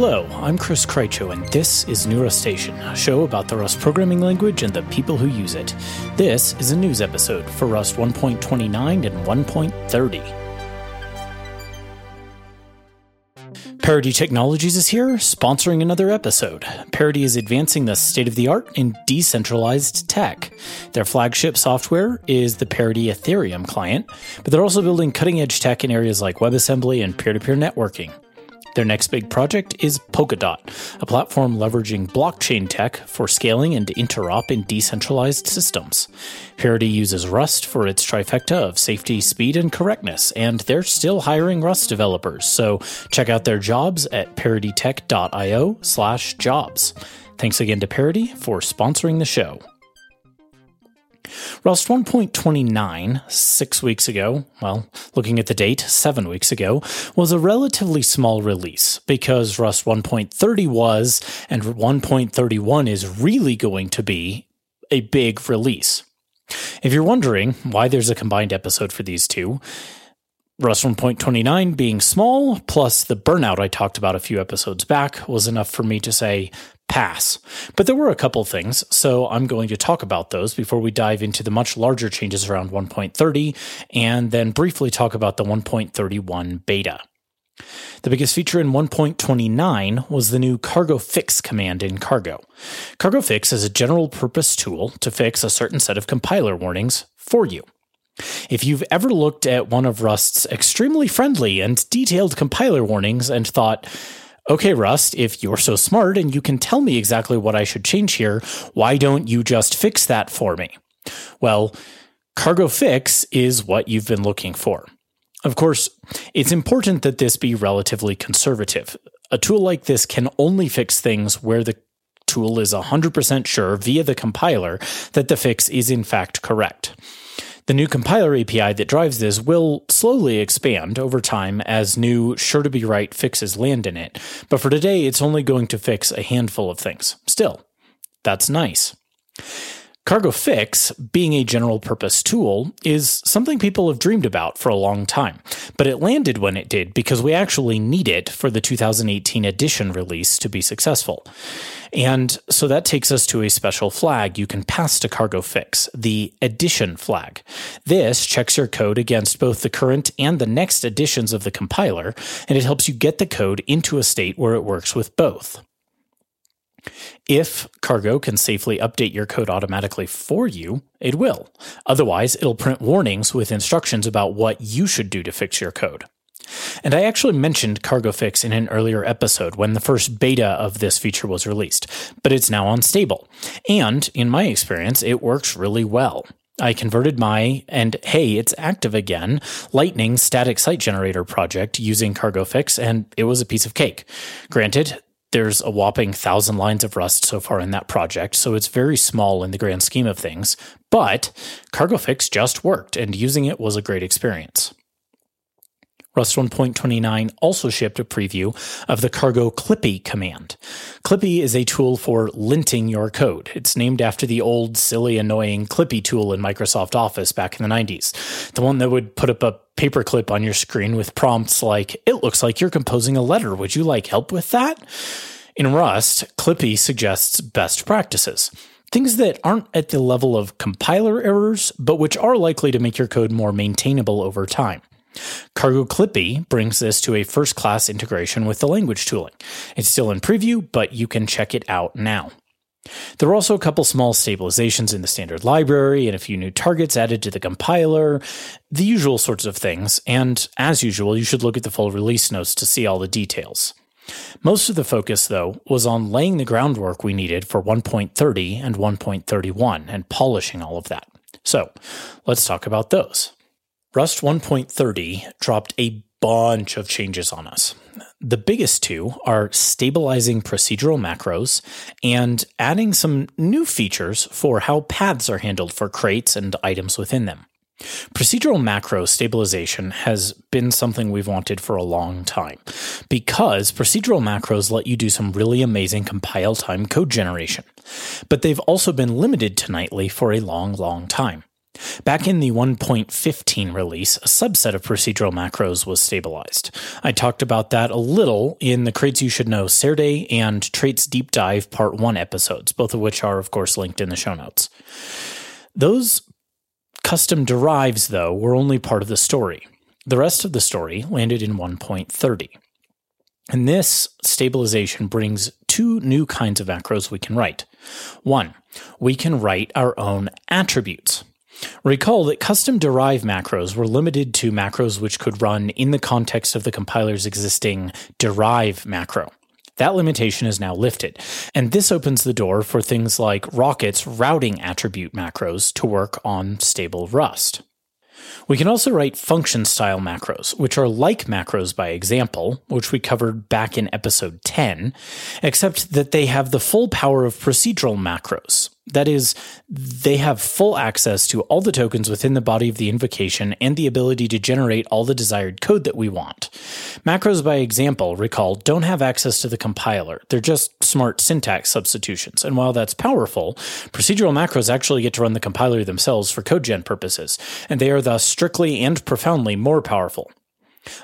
Hello, I'm Chris Krycho, and this is New Rustacean, a show about the Rust programming language and the people who use it. This is a news episode for Rust 1.29 and 1.30. Parity Technologies is here, sponsoring another episode. Parity is advancing the state of the art in decentralized tech. Their flagship software is the Parity Ethereum client, but they're also building cutting edge tech in areas like WebAssembly and peer to peer networking. Their next big project is Polkadot, a platform leveraging blockchain tech for scaling and interop in decentralized systems. Parity uses Rust for its trifecta of safety, speed, and correctness, and they're still hiring Rust developers, so check out their jobs at paritytech.io slash jobs. Thanks again to Parity for sponsoring the show. Rust 1.29, six weeks ago, well, looking at the date, seven weeks ago, was a relatively small release because Rust 1.30 was, and 1.31 is really going to be, a big release. If you're wondering why there's a combined episode for these two, Rust 1.29 being small, plus the burnout I talked about a few episodes back, was enough for me to say, pass. But there were a couple things, so I'm going to talk about those before we dive into the much larger changes around 1.30 and then briefly talk about the 1.31 beta. The biggest feature in 1.29 was the new cargo fix command in Cargo. Cargo fix is a general purpose tool to fix a certain set of compiler warnings for you. If you've ever looked at one of Rust's extremely friendly and detailed compiler warnings and thought, okay, Rust, if you're so smart and you can tell me exactly what I should change here, why don't you just fix that for me? Well, Cargo Fix is what you've been looking for. Of course, it's important that this be relatively conservative. A tool like this can only fix things where the tool is 100% sure via the compiler that the fix is in fact correct. The new compiler API that drives this will slowly expand over time as new sure to be right fixes land in it, but for today it's only going to fix a handful of things. Still, that's nice. Cargo Fix, being a general purpose tool, is something people have dreamed about for a long time, but it landed when it did because we actually need it for the 2018 edition release to be successful. And so that takes us to a special flag you can pass to Cargo Fix, the edition flag. This checks your code against both the current and the next editions of the compiler, and it helps you get the code into a state where it works with both. If Cargo can safely update your code automatically for you, it will. Otherwise, it'll print warnings with instructions about what you should do to fix your code. And I actually mentioned Cargo Fix in an earlier episode when the first beta of this feature was released, but it's now on stable. And in my experience, it works really well. I converted my, and hey, it's active again, Lightning static site generator project using Cargo Fix, and it was a piece of cake. Granted, there's a whopping thousand lines of Rust so far in that project, so it's very small in the grand scheme of things, but Cargo Fix just worked, and using it was a great experience. Rust 1.29 also shipped a preview of the Cargo Clippy command. Clippy is a tool for linting your code. It's named after the old, silly, annoying Clippy tool in Microsoft Office back in the 90s. The one that would put up a paperclip on your screen with prompts like, It looks like you're composing a letter. Would you like help with that? In Rust, Clippy suggests best practices. Things that aren't at the level of compiler errors, but which are likely to make your code more maintainable over time. Cargo Clippy brings this to a first class integration with the language tooling. It's still in preview, but you can check it out now. There were also a couple small stabilizations in the standard library and a few new targets added to the compiler, the usual sorts of things, and as usual, you should look at the full release notes to see all the details. Most of the focus, though, was on laying the groundwork we needed for 1.30 and 1.31 and polishing all of that. So let's talk about those. Rust 1.30 dropped a bunch of changes on us. The biggest two are stabilizing procedural macros and adding some new features for how paths are handled for crates and items within them. Procedural macro stabilization has been something we've wanted for a long time because procedural macros let you do some really amazing compile time code generation. But they've also been limited to nightly for a long, long time. Back in the 1.15 release, a subset of procedural macros was stabilized. I talked about that a little in the Crates You Should Know Serde and Traits Deep Dive Part 1 episodes, both of which are, of course, linked in the show notes. Those custom derives, though, were only part of the story. The rest of the story landed in 1.30. And this stabilization brings two new kinds of macros we can write. One, we can write our own attributes. Recall that custom derive macros were limited to macros which could run in the context of the compiler's existing derive macro. That limitation is now lifted, and this opens the door for things like Rocket's routing attribute macros to work on stable Rust. We can also write function style macros, which are like macros by example, which we covered back in episode 10, except that they have the full power of procedural macros. That is, they have full access to all the tokens within the body of the invocation and the ability to generate all the desired code that we want. Macros, by example, recall, don't have access to the compiler. They're just smart syntax substitutions. And while that's powerful, procedural macros actually get to run the compiler themselves for code gen purposes, and they are thus strictly and profoundly more powerful.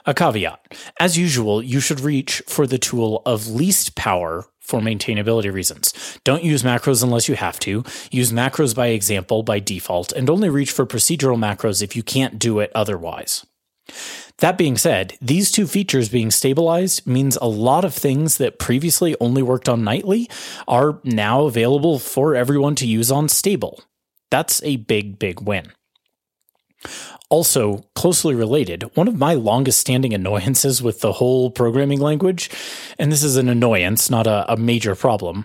A caveat. As usual, you should reach for the tool of least power for maintainability reasons. Don't use macros unless you have to. Use macros by example by default, and only reach for procedural macros if you can't do it otherwise. That being said, these two features being stabilized means a lot of things that previously only worked on nightly are now available for everyone to use on stable. That's a big, big win. Also, closely related, one of my longest standing annoyances with the whole programming language, and this is an annoyance, not a, a major problem,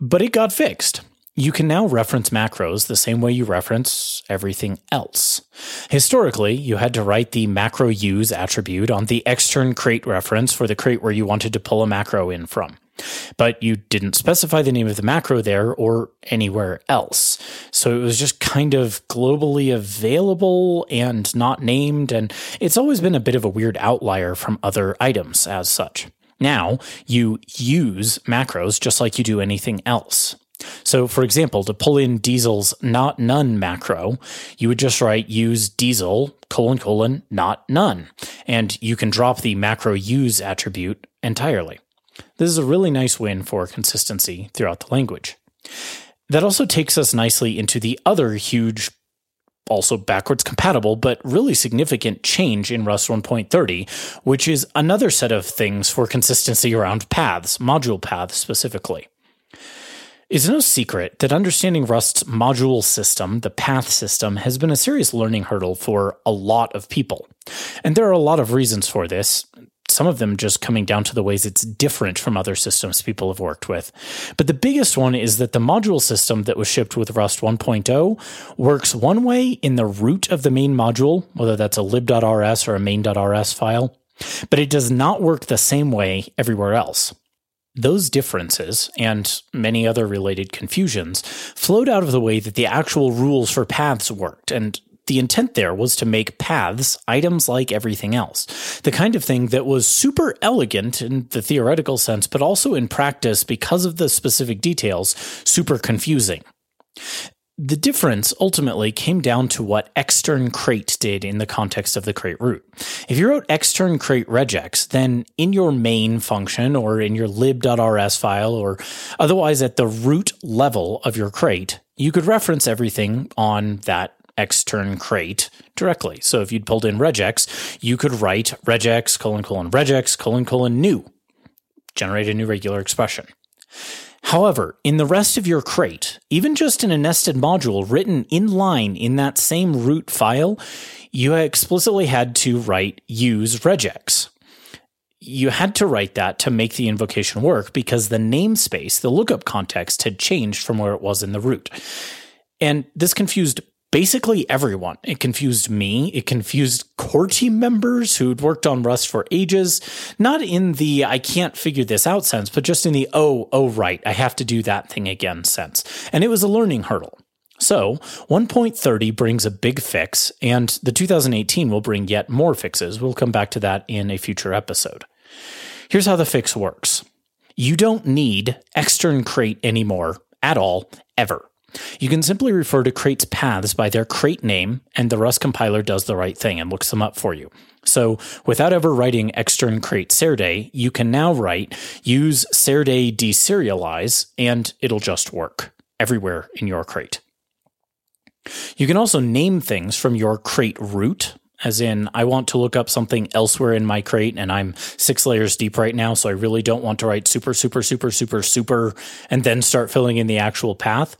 but it got fixed. You can now reference macros the same way you reference everything else. Historically, you had to write the macro use attribute on the extern crate reference for the crate where you wanted to pull a macro in from but you didn't specify the name of the macro there or anywhere else. So it was just kind of globally available and not named, and it's always been a bit of a weird outlier from other items as such. Now you use macros just like you do anything else. So, for example, to pull in Diesel's not none macro, you would just write use Diesel colon colon not none, and you can drop the macro use attribute entirely. This is a really nice win for consistency throughout the language. That also takes us nicely into the other huge, also backwards compatible, but really significant change in Rust 1.30, which is another set of things for consistency around paths, module paths specifically. It's no secret that understanding Rust's module system, the path system, has been a serious learning hurdle for a lot of people. And there are a lot of reasons for this some of them just coming down to the ways it's different from other systems people have worked with. But the biggest one is that the module system that was shipped with Rust 1.0 works one way in the root of the main module, whether that's a lib.rs or a main.rs file, but it does not work the same way everywhere else. Those differences and many other related confusions flowed out of the way that the actual rules for paths worked, and the intent there was to make paths items like everything else. The kind of thing that was super elegant in the theoretical sense, but also in practice, because of the specific details, super confusing. The difference ultimately came down to what extern crate did in the context of the crate root. If you wrote extern crate regex, then in your main function or in your lib.rs file or otherwise at the root level of your crate, you could reference everything on that extern crate directly. So if you'd pulled in regex, you could write regex colon colon regex colon colon new, generate a new regular expression. However, in the rest of your crate, even just in a nested module written in line in that same root file, you explicitly had to write use regex. You had to write that to make the invocation work because the namespace, the lookup context, had changed from where it was in the root. And this confused basically everyone. It confused me. It confused core team members who'd worked on Rust for ages, not in the I can't figure this out sense, but just in the oh, oh, right, I have to do that thing again sense. And it was a learning hurdle. So 1.30 brings a big fix, and the 2018 will bring yet more fixes. We'll come back to that in a future episode. Here's how the fix works. You don't need extern crate anymore at all, ever. You can simply refer to crates paths by their crate name, and the Rust compiler does the right thing and looks them up for you. So without ever writing extern crate serde, you can now write use serde deserialize, and it'll just work everywhere in your crate. You can also name things from your crate root, as in, I want to look up something elsewhere in my crate and I'm six layers deep right now, so I really don't want to write super, super, super, super, super, and then start filling in the actual path.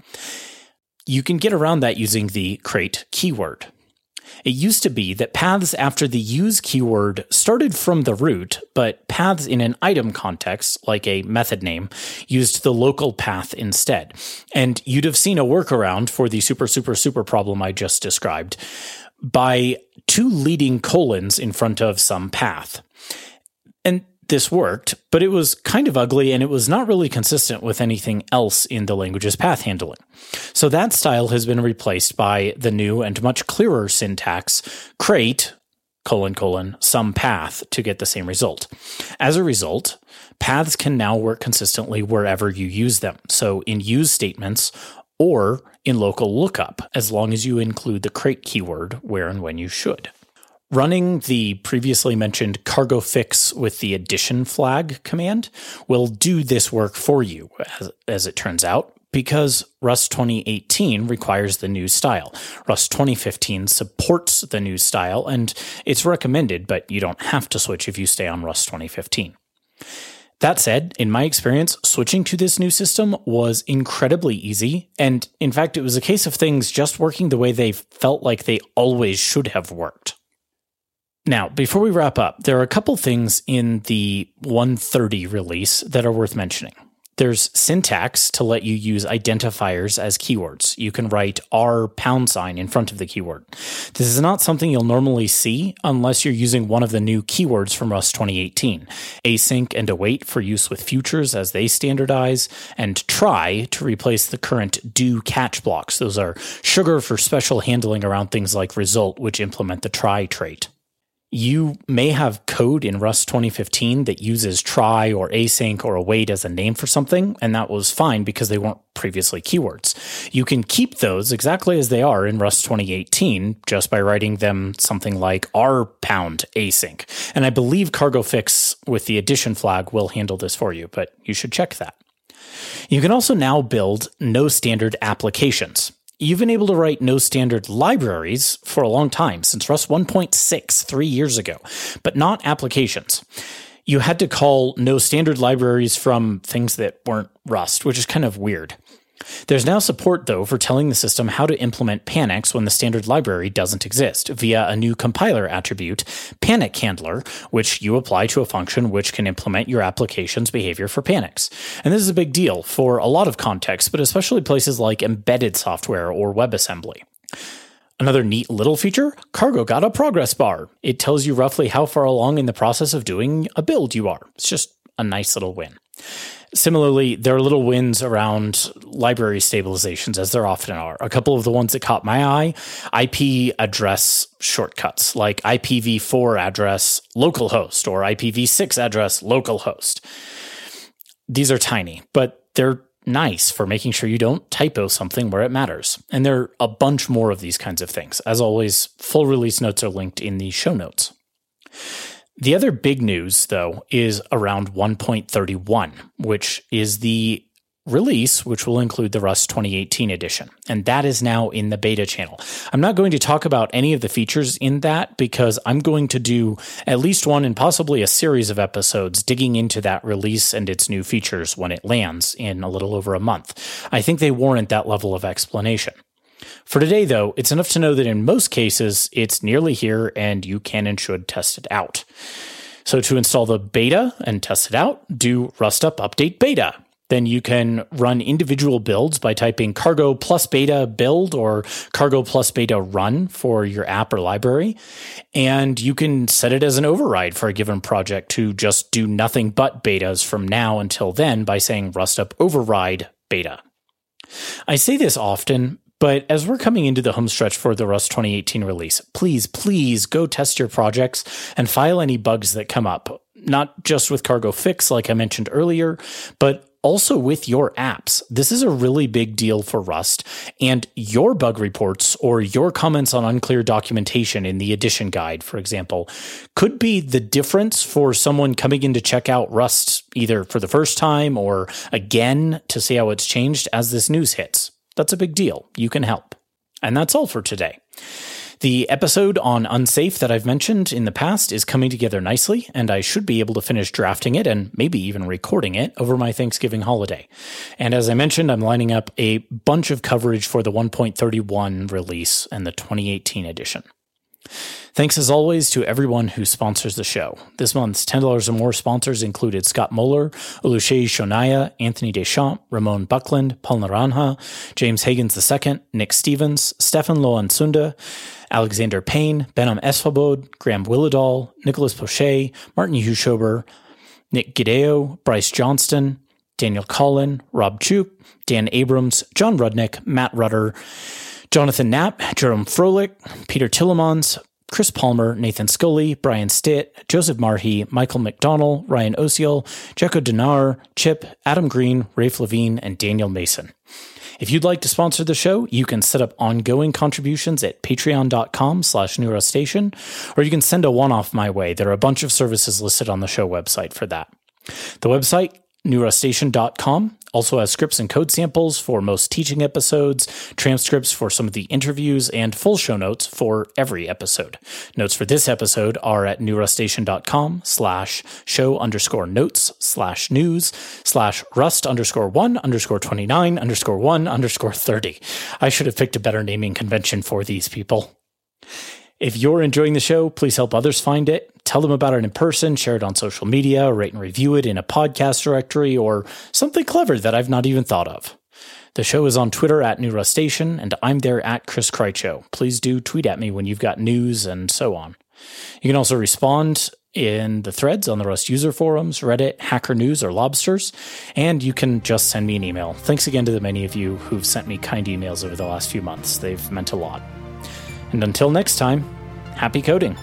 You can get around that using the crate keyword. It used to be that paths after the use keyword started from the root, but paths in an item context, like a method name, used the local path instead. And you'd have seen a workaround for the super, super, super problem I just described by two leading colons in front of some path. And this worked, but it was kind of ugly and it was not really consistent with anything else in the language's path handling. So that style has been replaced by the new and much clearer syntax crate colon colon some path to get the same result. As a result, paths can now work consistently wherever you use them. So in use statements or in local lookup, as long as you include the crate keyword where and when you should. Running the previously mentioned cargo fix with the edition flag command will do this work for you, as, as, it turns out, because Rust 2018 requires the new style. Rust 2015 supports the new style, and it's recommended, but you don't have to switch if you stay on Rust 2015. That said, in my experience, switching to this new system was incredibly easy. And in fact, it was a case of things just working the way they felt like they always should have worked. Now, before we wrap up, there are a couple things in the 130 release that are worth mentioning. There's syntax to let you use identifiers as keywords. You can write R pound sign in front of the keyword. This is not something you'll normally see unless you're using one of the new keywords from Rust 2018 async and await for use with futures as they standardize, and try to replace the current do catch blocks. Those are sugar for special handling around things like result, which implement the try trait you may have code in Rust 2015 that uses try or async or await as a name for something, and that was fine because they weren't previously keywords. You can keep those exactly as they are in Rust 2018 just by writing them something like r pound async. And I believe Cargo Fix with the edition flag will handle this for you, but you should check that. You can also now build no standard applications. You've been able to write no standard libraries for a long time, since Rust 1.6 three years ago, but not applications. You had to call no standard libraries from things that weren't Rust, which is kind of weird. There's now support, though, for telling the system how to implement panics when the standard library doesn't exist via a new compiler attribute, Panic Handler, which you apply to a function which can implement your application's behavior for panics. And this is a big deal for a lot of contexts, but especially places like embedded software or WebAssembly. Another neat little feature Cargo got a progress bar. It tells you roughly how far along in the process of doing a build you are. It's just a nice little win. Similarly, there are little wins around library stabilizations, as there often are. A couple of the ones that caught my eye IP address shortcuts, like IPv4 address localhost or IPv6 address localhost. These are tiny, but they're nice for making sure you don't typo something where it matters. And there are a bunch more of these kinds of things. As always, full release notes are linked in the show notes. The other big news, though, is around 1.31, which is the release, which will include the Rust 2018 edition. And that is now in the beta channel. I'm not going to talk about any of the features in that because I'm going to do at least one and possibly a series of episodes digging into that release and its new features when it lands in a little over a month. I think they warrant that level of explanation. For today, though, it's enough to know that in most cases, it's nearly here and you can and should test it out. So to install the beta and test it out, do rustup update beta. Then you can run individual builds by typing cargo plus beta build or cargo plus beta run for your app or library. And you can set it as an override for a given project to just do nothing but betas from now until then by saying rustup override beta. I say this often but as we're coming into the home stretch for the Rust 2018 release, please, please go test your projects and file any bugs that come up. Not just with Cargo Fix, like I mentioned earlier, but also with your apps. This is a really big deal for Rust, and your bug reports or your comments on unclear documentation in the edition guide, for example, could be the difference for someone coming in to check out Rust either for the first time or again to see how it's changed as this news hits. That's a big deal. You can help. And that's all for today. The episode on Unsafe that I've mentioned in the past is coming together nicely, and I should be able to finish drafting it and maybe even recording it over my Thanksgiving holiday. And as I mentioned, I'm lining up a bunch of coverage for the 1.31 release and the 2018 edition. Thanks as always to everyone who sponsors the show. This month's $10 or more sponsors included Scott Moeller, Oluseyi Sonaiya, Anthony Deschamps, Ramon Buckland, Paul Naranja, James Higgins II, Nick Stevens, Stefan Loan Sunda, Alexander Payne, Behnam Esfahbod, Graham Willadall, Nicholas Pochet, Martin Heuschober, Nick Gideo, Bryce Johnston, Daniel Collin, Rob Tsuk, Dan Abrams, John Rudnick, Matt Rudder, Jonathan Knapp, Jerome Froelich, Peter Tillemans, Chris Palmer, Nathan Scully, Brian Stitt, Joseph Marhi, Michael McDonnell, Ryan Osiel, Jekko Dinar, Chip, Adam Green, Raph Levien, and Daniel Mason. If you'd like to sponsor the show, you can set up ongoing contributions at patreon.com slash newrustacean, or you can send a one-off my way. There are a bunch of services listed on the show website for that. The website newrustacean.com also has scripts and code samples for most teaching episodes, transcripts for some of the interviews, and full show notes for every episode. Notes for this episode are at newrustacean.com slash show underscore notes slash news slash rust underscore one underscore 29 underscore one underscore 30. I should have picked a better naming convention for these people. If you're enjoying the show, please help others find it. Tell them about it in person, share it on social media, rate and review it in a podcast directory, or something clever that I've not even thought of. The show is on Twitter at New Rustacean, and I'm there at Chris Krycho. Please do tweet at me when you've got news and so on. You can also respond in the threads on the Rust user forums, Reddit, Hacker News, or Lobsters, and you can just send me an email. Thanks again to the many of you who've sent me kind emails over the last few months. They've meant a lot. And until next time, happy coding.